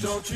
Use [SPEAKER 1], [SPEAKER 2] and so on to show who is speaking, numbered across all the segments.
[SPEAKER 1] Just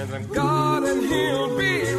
[SPEAKER 1] And God, and he'll be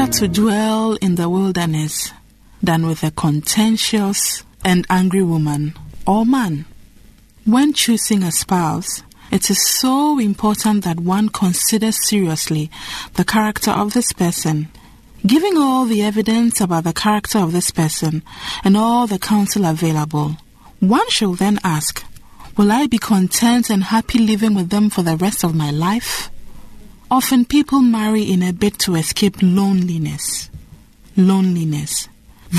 [SPEAKER 2] Better to dwell in the wilderness than with a contentious and angry woman or man. When choosing a spouse, it is so important that one considers seriously the character of this person. Giving all the evidence about the character of this person and all the counsel available, one should then ask, Will I be content and happy living with them for the rest of my life? Often people marry in a bid to escape loneliness. loneliness.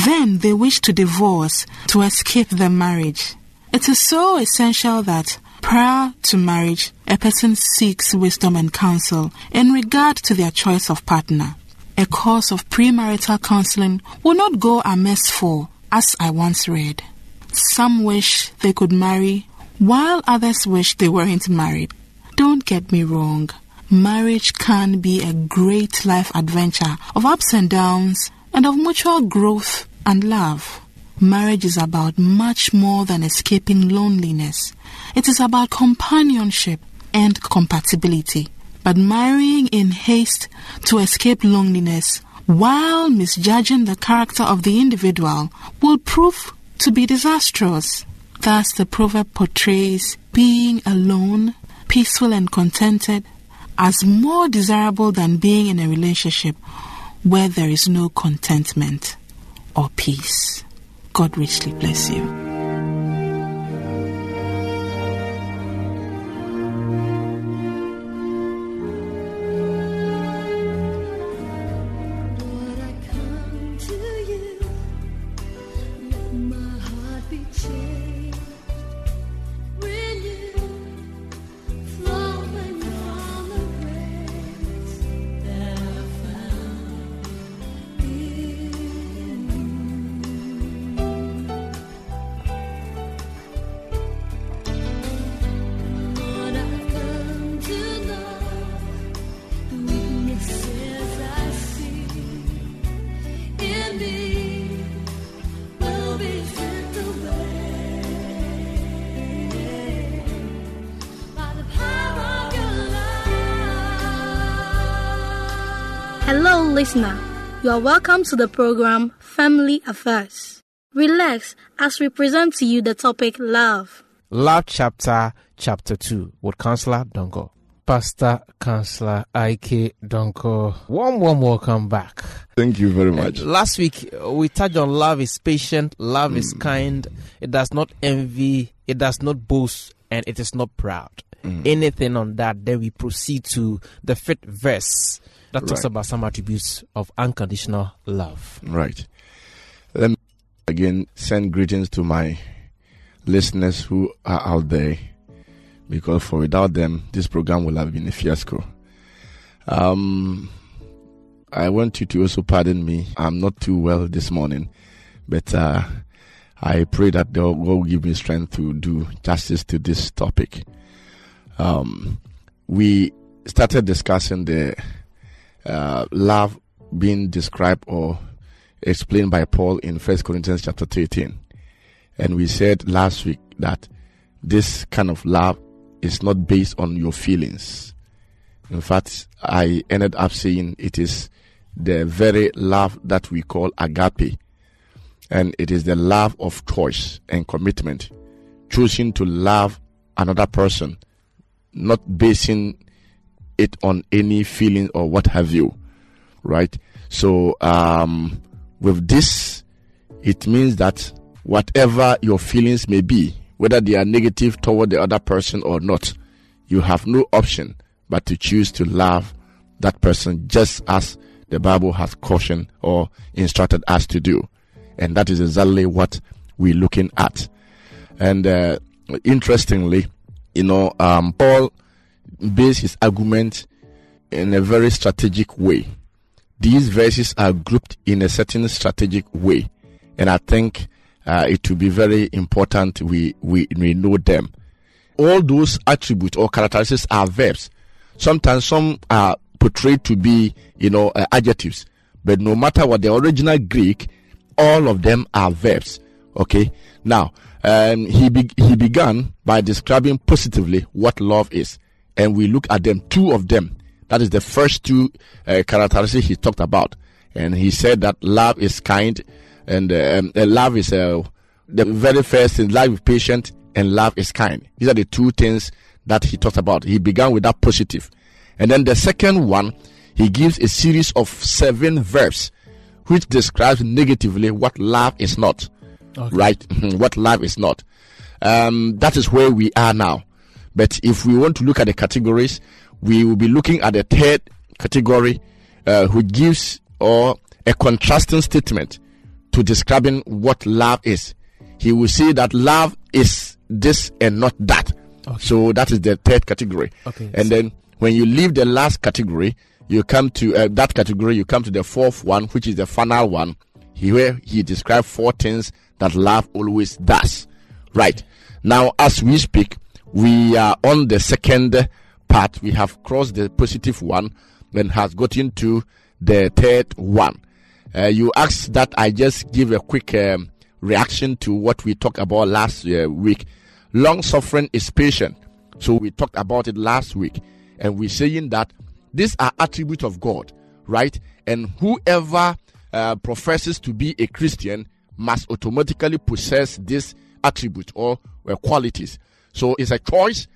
[SPEAKER 2] Then they wish to divorce to escape the marriage. It is so essential that prior to marriage, a person seeks wisdom and counsel in regard to their choice of partner. A course of premarital counseling will not go amiss for, as I once read. Some wish they could marry, while others wish they weren't married. Don't get me wrong. Marriage can be a great life adventure of ups and downs and of mutual growth and love. Marriage is about much more than escaping loneliness. It is about companionship and compatibility. But marrying in haste to escape loneliness while misjudging the character of the individual will prove to be disastrous. Thus, the proverb portrays being alone, peaceful, and contented as more desirable than being in a relationship where there is no contentment or peace. God richly bless you.
[SPEAKER 3] Listener. You are welcome to the program Family Affairs. Relax as we present to you the topic Love.
[SPEAKER 4] Love chapter, chapter 2 with Counselor Donko. Pastor Counselor Ike Donko. Warm, warm welcome back.
[SPEAKER 5] Thank you very much.
[SPEAKER 4] Last week, uh, we touched on love is patient, love is kind, it does not envy, it does not boast, and it is not proud. Anything on that, then we proceed to the fifth verse that talks
[SPEAKER 5] Right.
[SPEAKER 4] about some attributes of unconditional love.
[SPEAKER 5] Right. Let me again send greetings to my listeners who are out there because for without them, this program will have been a fiasco. Um, I want you to also pardon me. I'm not too well this morning, but uh, I pray that God will give me strength to do justice to this topic. Um, we started discussing the uh, love being described or explained by Paul in First Corinthians chapter 13. And we said last week that this kind of love is not based on your feelings. In fact, I ended up saying it is the very love that we call agape. And it is the love of choice and commitment, choosing to love another person, not basing it on any feeling or what have you right? So um with this it means that whatever your feelings may be whether they are negative toward the other person or not you have no option but to choose to love that person just as the bible has cautioned or instructed us to do. And that is exactly what we're looking at. And uh, interestingly you know um, paul base his argument in a very strategic way. These verses are grouped in a certain strategic way, and I think uh, it will be very important we, we we know them. All those attributes or characteristics are verbs. Sometimes some are portrayed to be you know uh, adjectives, but no matter what the original Greek, all of them are verbs. Okay. Now um, he be- he began by describing positively what love is and we look at them, two of them. That is the first two uh, characteristics he talked about. And he said that love is kind, and um, uh, love is uh, the very first thing. Love is patient, and love is kind. These are the two things that he talked about. He began with that positive, and then the second one, he gives a series of seven verbs, which describes negatively what love is not. Right? what love is not. Um, that is where we are now. But if we want to look at the categories, we will be looking at the third category, uh, which gives or a contrasting statement to describing what love is. He will say that love is this and not that.
[SPEAKER 4] Okay.
[SPEAKER 5] So that is the third category.
[SPEAKER 4] Okay,
[SPEAKER 5] And
[SPEAKER 4] so-
[SPEAKER 5] then when you leave the last category, you come to uh, that category, you come to the fourth one, which is the final one, he, where he described four things that love always does. Right. Now, as we speak, we are on the second part. We have crossed the positive one and has got into the third one. Uh, you asked that I just give a quick um, reaction to what we talked about last uh, week. Long suffering is patient. So we talked about it last week, and we're saying that these are attributes of God, right? And whoever uh, professes to be a Christian must automatically possess this attribute or uh, qualities. So it's a choice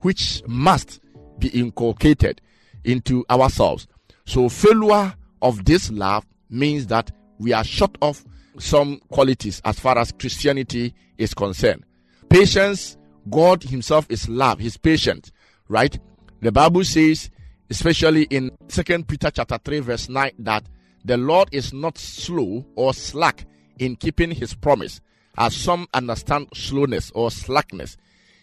[SPEAKER 5] which must be inculcated into ourselves. So failure of this love means that we are short of some qualities as far as Christianity is concerned. Patience, God Himself is love, He's patient, right? The Bible says, especially in Second Peter chapter 3, verse 9, that the Lord is not slow or slack in keeping his promise, as some understand slowness or slackness.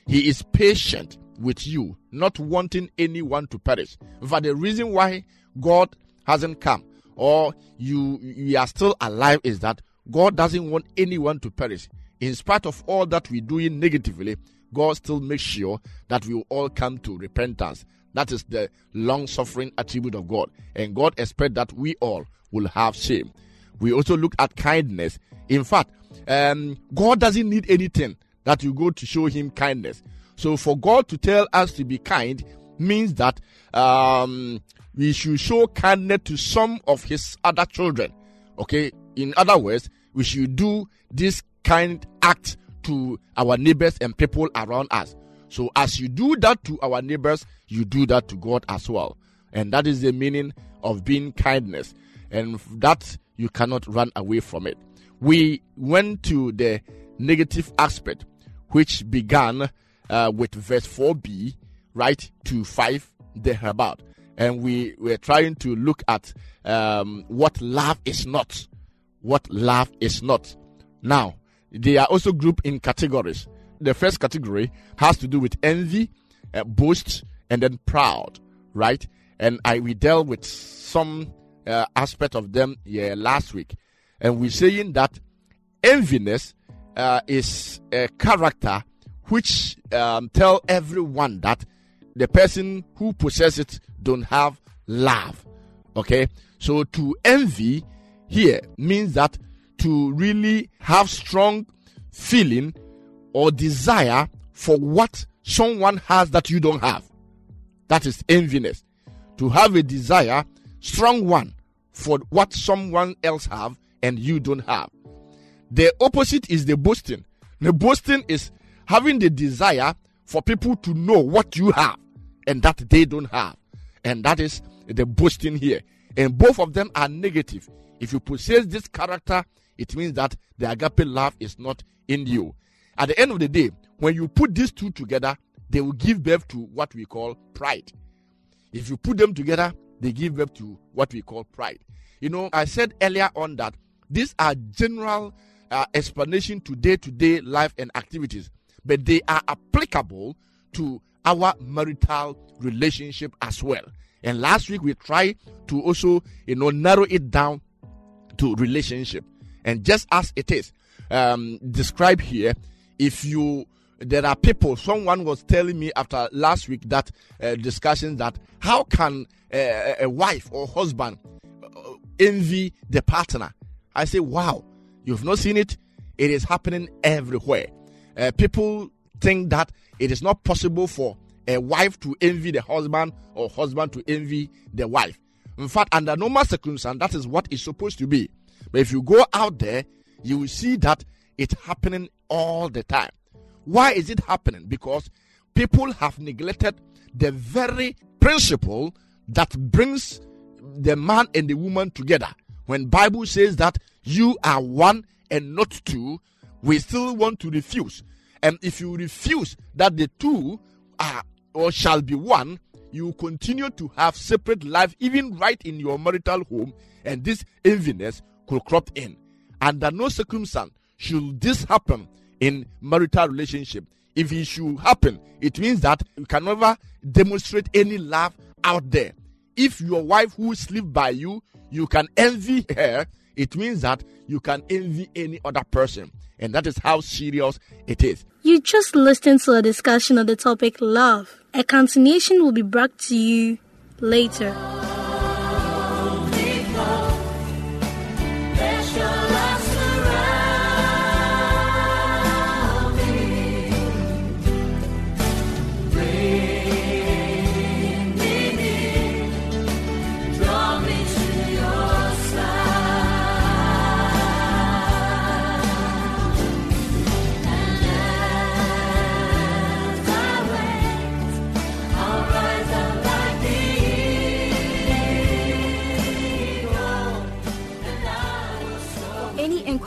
[SPEAKER 5] He is patient with you, not wanting anyone to perish. For the reason why God hasn't come or you you are still alive is that God doesn't want anyone to perish. In spite of all that we're doing negatively, God still makes sure that we will all come to repentance. That is the long suffering attribute of God. And God expects that we all will have shame. We also look at kindness. In fact, um, God doesn't need anything that you go to show him kindness. So for God to tell us to be kind means that um, we should show kindness to some of his other children. Okay. In other words, we should do this kind act to our neighbors and people around us. So as you do that to our neighbors, you do that to God as well. And that is the meaning of being kindness. And that you cannot run away from it. We went to the negative aspect, which began uh, with verse 4b, right, to 5 thereabout. And we were trying to look at um, what love is not. What love is not. Now, they are also grouped in categories. The first category has to do with envy, uh, boast, and then proud, right? And I we dealt with some uh, aspect of them yeah, last week, and we're saying that enviness uh, is a character which um, tell everyone that the person who possesses it don't have love. Okay, so to envy here means that to really have strong feeling or desire for what someone has that you don't have. That is enviness. To have a desire, strong one, for what someone else have and you don't have. The opposite is the boasting. The boasting is having the desire for people to know what you have and that they don't have. And that is the boasting here. And both of them are negative. If you possess this character, it means that the agape love is not in you. At the end of the day, when you put these two together, they will give birth to what we call pride. If you put them together, they give birth to what we call pride. You know, I said earlier on that these are general uh, explanation to day-to-day life and activities, but they are applicable to our marital relationship as well. And last week we tried to also, you know, narrow it down to relationship. And just as it is um, described here, if you there are people. Someone was telling me after last week that uh, discussion that how can uh, a wife or husband uh, envy the partner? I say, wow, you've not seen it. It is happening everywhere. Uh, people think that it is not possible for a wife to envy the husband or husband to envy the wife. In fact, under normal circumstances, that is what is supposed to be. But if you go out there, you will see that it's happening all the time. Why is it happening? Because people have neglected the very principle that brings the man and the woman together. When Bible says that you are one and not two, we still want to refuse. And if you refuse that the two are or shall be one, you continue to have separate life even right in your marital home and this enviness could crop in. Under no circumstance should this happen in marital relationship. If it should happen, it means that you can never demonstrate any love out there. If your wife who sleeps by you, you can envy her, it means that you can envy any other person. And that is how serious it is.
[SPEAKER 6] You just listened to a discussion on the topic love. A continuation will be brought to you later.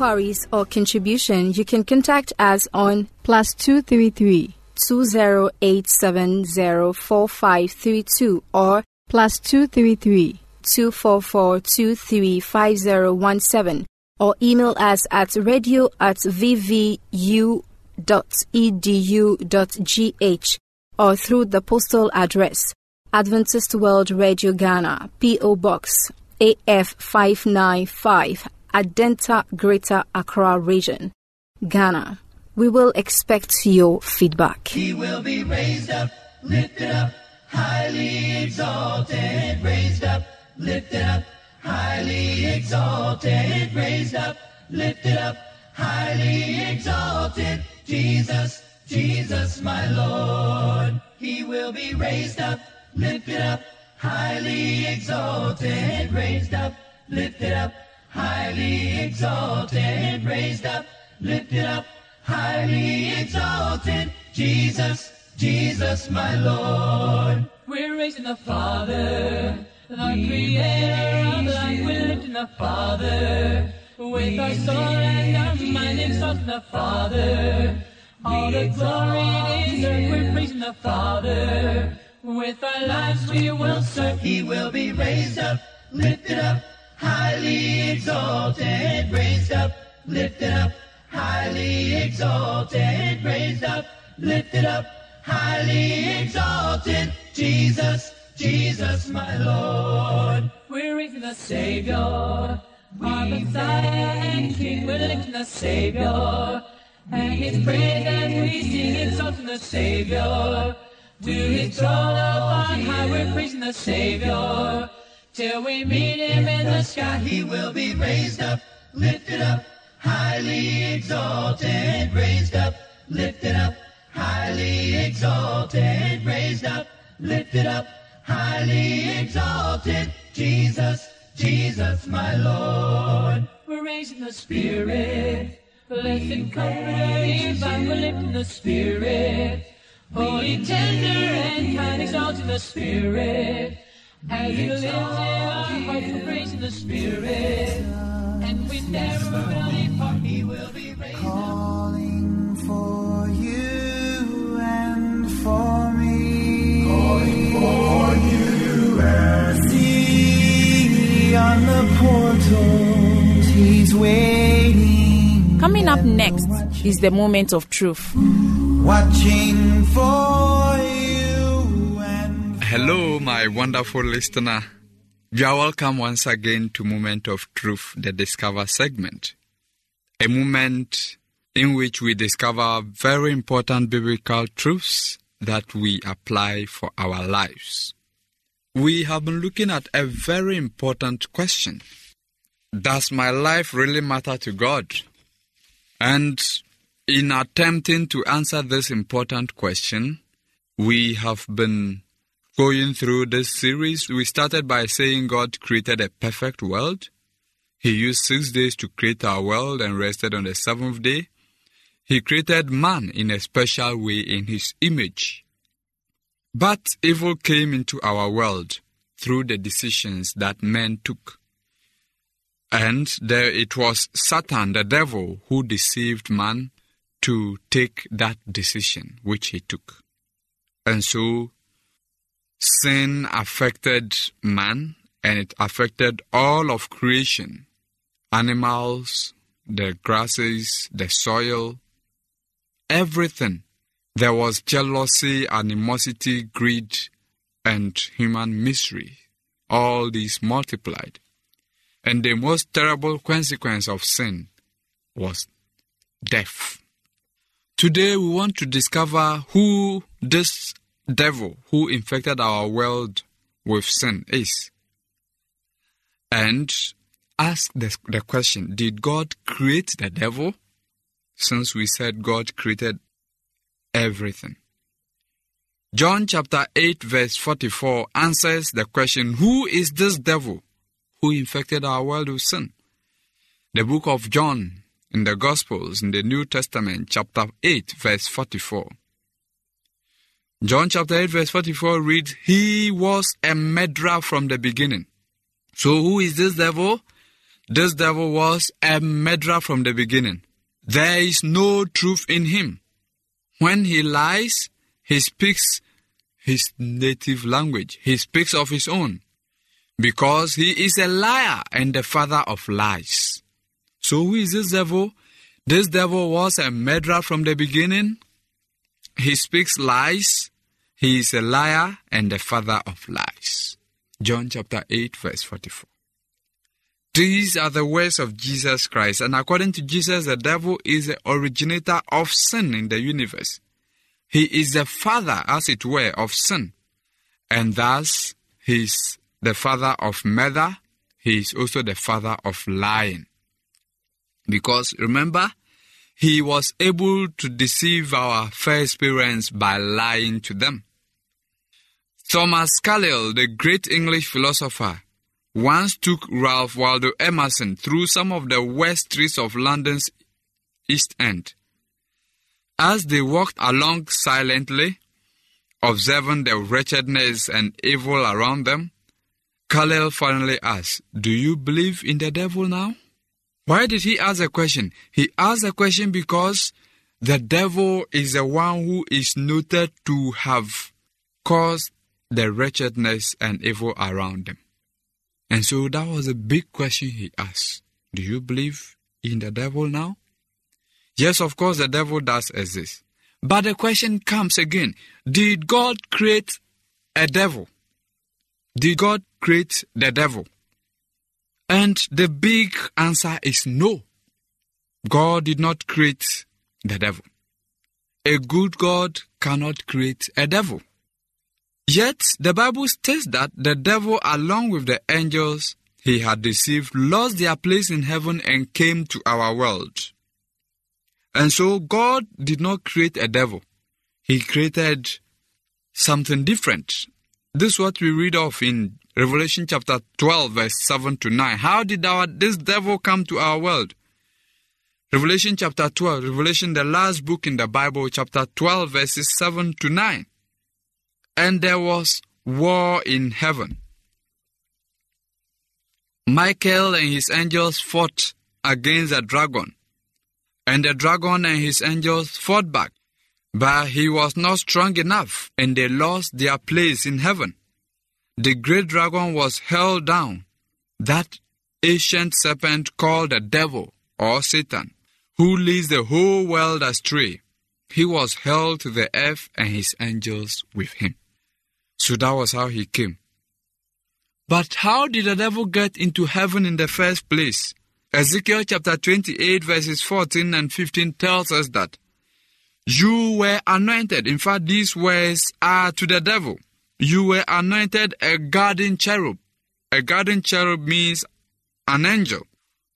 [SPEAKER 3] Inquiries or contribution, you can contact us on plus two three three two zero eight seven zero four five three two or plus two three three two four four two three five zero one seven or email us at radio at vvu dot edu dot gh or through the postal address Adventist World Radio Ghana P.O. Box AF 595 Adenta Greater Accra Region Ghana. We will expect your feedback.
[SPEAKER 7] He will be raised up, lifted up, highly exalted, raised up, lifted up, highly exalted, raised up, lifted up, highly exalted. Jesus, Jesus, my Lord. He will be raised up, lifted up, highly exalted, raised up, lifted up, highly exalted, raised up, lifted up, highly exalted. Jesus, Jesus, my Lord.
[SPEAKER 8] We're raising the Father, the Creator of life. We're lifting the Father with our soul and our mind, exalting the Father. All the glory deserved. We're praising the Father. With our lives we will serve.
[SPEAKER 7] He will be raised up, lifted up, highly exalted, raised up, lifted up, highly exalted, raised up, lifted up, highly exalted. Jesus, Jesus, my Lord.
[SPEAKER 8] We're raising the Savior, our Messiah and King. We're lifting the Savior, and His praise as we sing, exalting the Savior. To His throne on high, we're praising the Savior. Till we meet Him in the sky,
[SPEAKER 7] He will be raised up, lifted up, highly exalted, raised up, lifted up, highly exalted, raised up, lifted up, highly exalted. Jesus, Jesus, my Lord.
[SPEAKER 8] We're raising the Spirit. Blessed Comforter, divine, we're lifting the Spirit. Holy, tender, and kind, exalting the Spirit. As we lift in our hearts, we're praising the Spirit. And we never will depart. He will be raised
[SPEAKER 9] calling for you and for me. Calling for you and See on the portals, he's waiting.
[SPEAKER 10] Coming up next is the moment of truth.
[SPEAKER 9] Watching for you and
[SPEAKER 11] Hello, my wonderful listener. You are welcome once again to Moment of Truth, the Discover segment. A moment in which we discover very important biblical truths that we apply for our lives. We have been looking at a very important question Does my life really matter to God? And in attempting to answer this important question, we have been going through this series. We started by saying God created a perfect world. He used six days to create our world and rested on the seventh day. He created man in a special way in his image. But evil came into our world through the decisions that men took. And there it was Satan, the devil, who deceived man to take that decision which he took. And so sin affected man and it affected all of creation animals, the grasses, the soil, everything. There was jealousy, animosity, greed, and human misery. All these multiplied. And the most terrible consequence of sin was death. Today we want to discover who this devil who infected our world with sin is. And ask the, the question Did God create the devil? Since we said God created everything. John chapter 8, verse 44 answers the question Who is this devil who infected our world with sin? The book of John in the Gospels in the New Testament, chapter 8, verse 44. John chapter 8, verse 44 reads, He was a murderer from the beginning. So, who is this devil? This devil was a murderer from the beginning. There is no truth in him. When he lies, he speaks his native language. He speaks of his own. Because he is a liar and the father of lies. So who is this devil? This devil was a murderer from the beginning. He speaks lies. He is a liar and the father of lies. John chapter 8 verse 44. These are the words of Jesus Christ, and according to Jesus, the devil is the originator of sin in the universe. He is the father, as it were, of sin, and thus he is the father of murder. He is also the father of lying. Because remember, he was able to deceive our first parents by lying to them. Thomas Carlyle, the great English philosopher, once took Ralph Waldo Emerson through some of the worst streets of London's East End. As they walked along silently, observing the wretchedness and evil around them, Carlyle finally asked, Do you believe in the devil now? Why did he ask a question? He asked a question because the devil is the one who is noted to have caused the wretchedness and evil around them. And so that was a big question he asked. Do you believe in the devil now? Yes, of course, the devil does exist. But the question comes again Did God create a devil? Did God create the devil? And the big answer is no. God did not create the devil. A good God cannot create a devil. Yet the Bible states that the devil, along with the angels he had deceived, lost their place in heaven and came to our world. And so God did not create a devil, He created something different. This is what we read of in Revelation chapter 12, verse 7 to 9. How did our, this devil come to our world? Revelation chapter 12, Revelation, the last book in the Bible, chapter 12, verses 7 to 9. And there was war in heaven. Michael and his angels fought against the dragon, and the dragon and his angels fought back. But he was not strong enough, and they lost their place in heaven. The great dragon was held down, that ancient serpent called the devil or Satan, who leads the whole world astray. He was held to the earth and his angels with him. So that was how he came. But how did the devil get into heaven in the first place? Ezekiel chapter 28, verses 14 and 15 tells us that you were anointed. In fact, these words are to the devil. You were anointed a guardian cherub. A guardian cherub means an angel.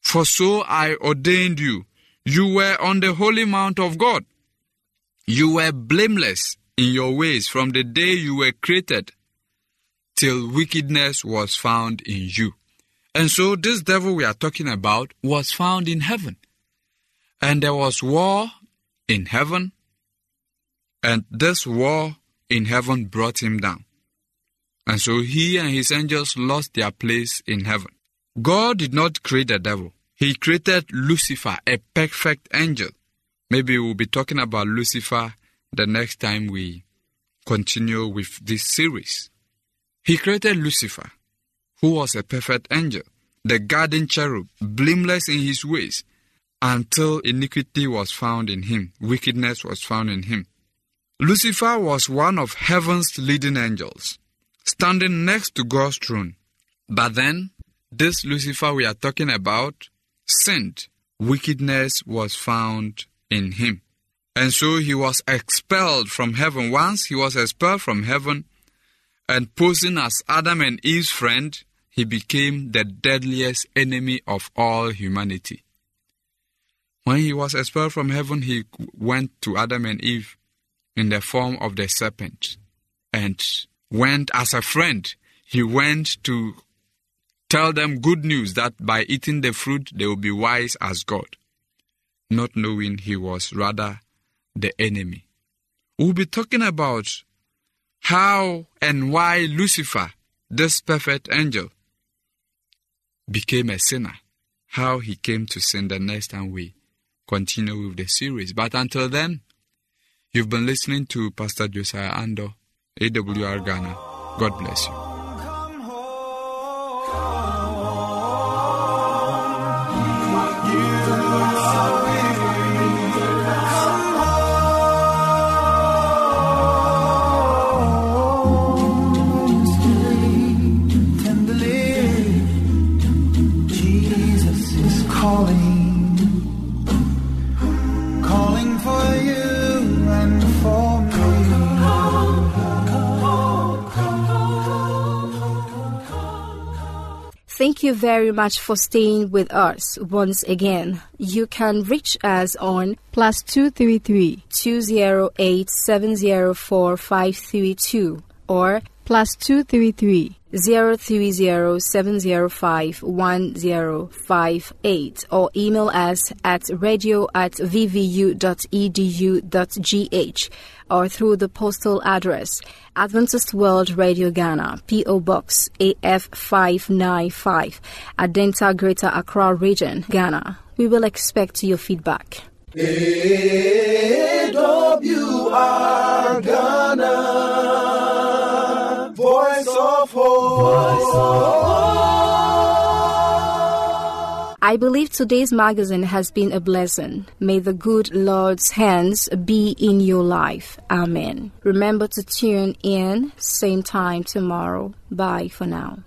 [SPEAKER 11] For so I ordained you. You were on the holy mount of God. You were blameless in your ways from the day you were created till wickedness was found in you. And so, this devil we are talking about was found in heaven. And there was war in heaven, and this war in heaven brought him down. And so he and his angels lost their place in heaven. God did not create the devil, He created Lucifer, a perfect angel. Maybe we'll be talking about Lucifer the next time we continue with this series. He created Lucifer, who was a perfect angel, the guardian cherub, blameless in his ways, until iniquity was found in him, wickedness was found in him. Lucifer was one of heaven's leading angels, standing next to God's throne. But then, this Lucifer we are talking about sinned. Wickedness was found in him. And so he was expelled from heaven. Once he was expelled from heaven and posing as Adam and Eve's friend, he became the deadliest enemy of all humanity. When he was expelled from heaven, he went to Adam and Eve in the form of the serpent and went as a friend. He went to tell them good news that by eating the fruit they will be wise as God, not knowing he was rather the enemy. We'll be talking about how and why Lucifer, this perfect angel, became a sinner, how he came to sin the next time we continue with the series. But until then, you've been listening to Pastor Josiah Ando, AWR Ghana. God bless you.
[SPEAKER 9] Jesus
[SPEAKER 3] Thank you very much for staying with us once again. You can reach us on plus two three three two zero eight seven zero four five three two or plus two three three zero three zero seven zero five one zero five eight or email us at radio at vvu.edu.gh or through the postal address Adventist World Radio Ghana, P.O. Box AF595, Adenta Greater Accra Region, Ghana. We will expect your feedback.
[SPEAKER 9] AWR Ghana, voice of hope.
[SPEAKER 3] I believe today's magazine has been a blessing. May the good Lord's hands be in your life. Amen. Remember to tune in, same time tomorrow. Bye for now.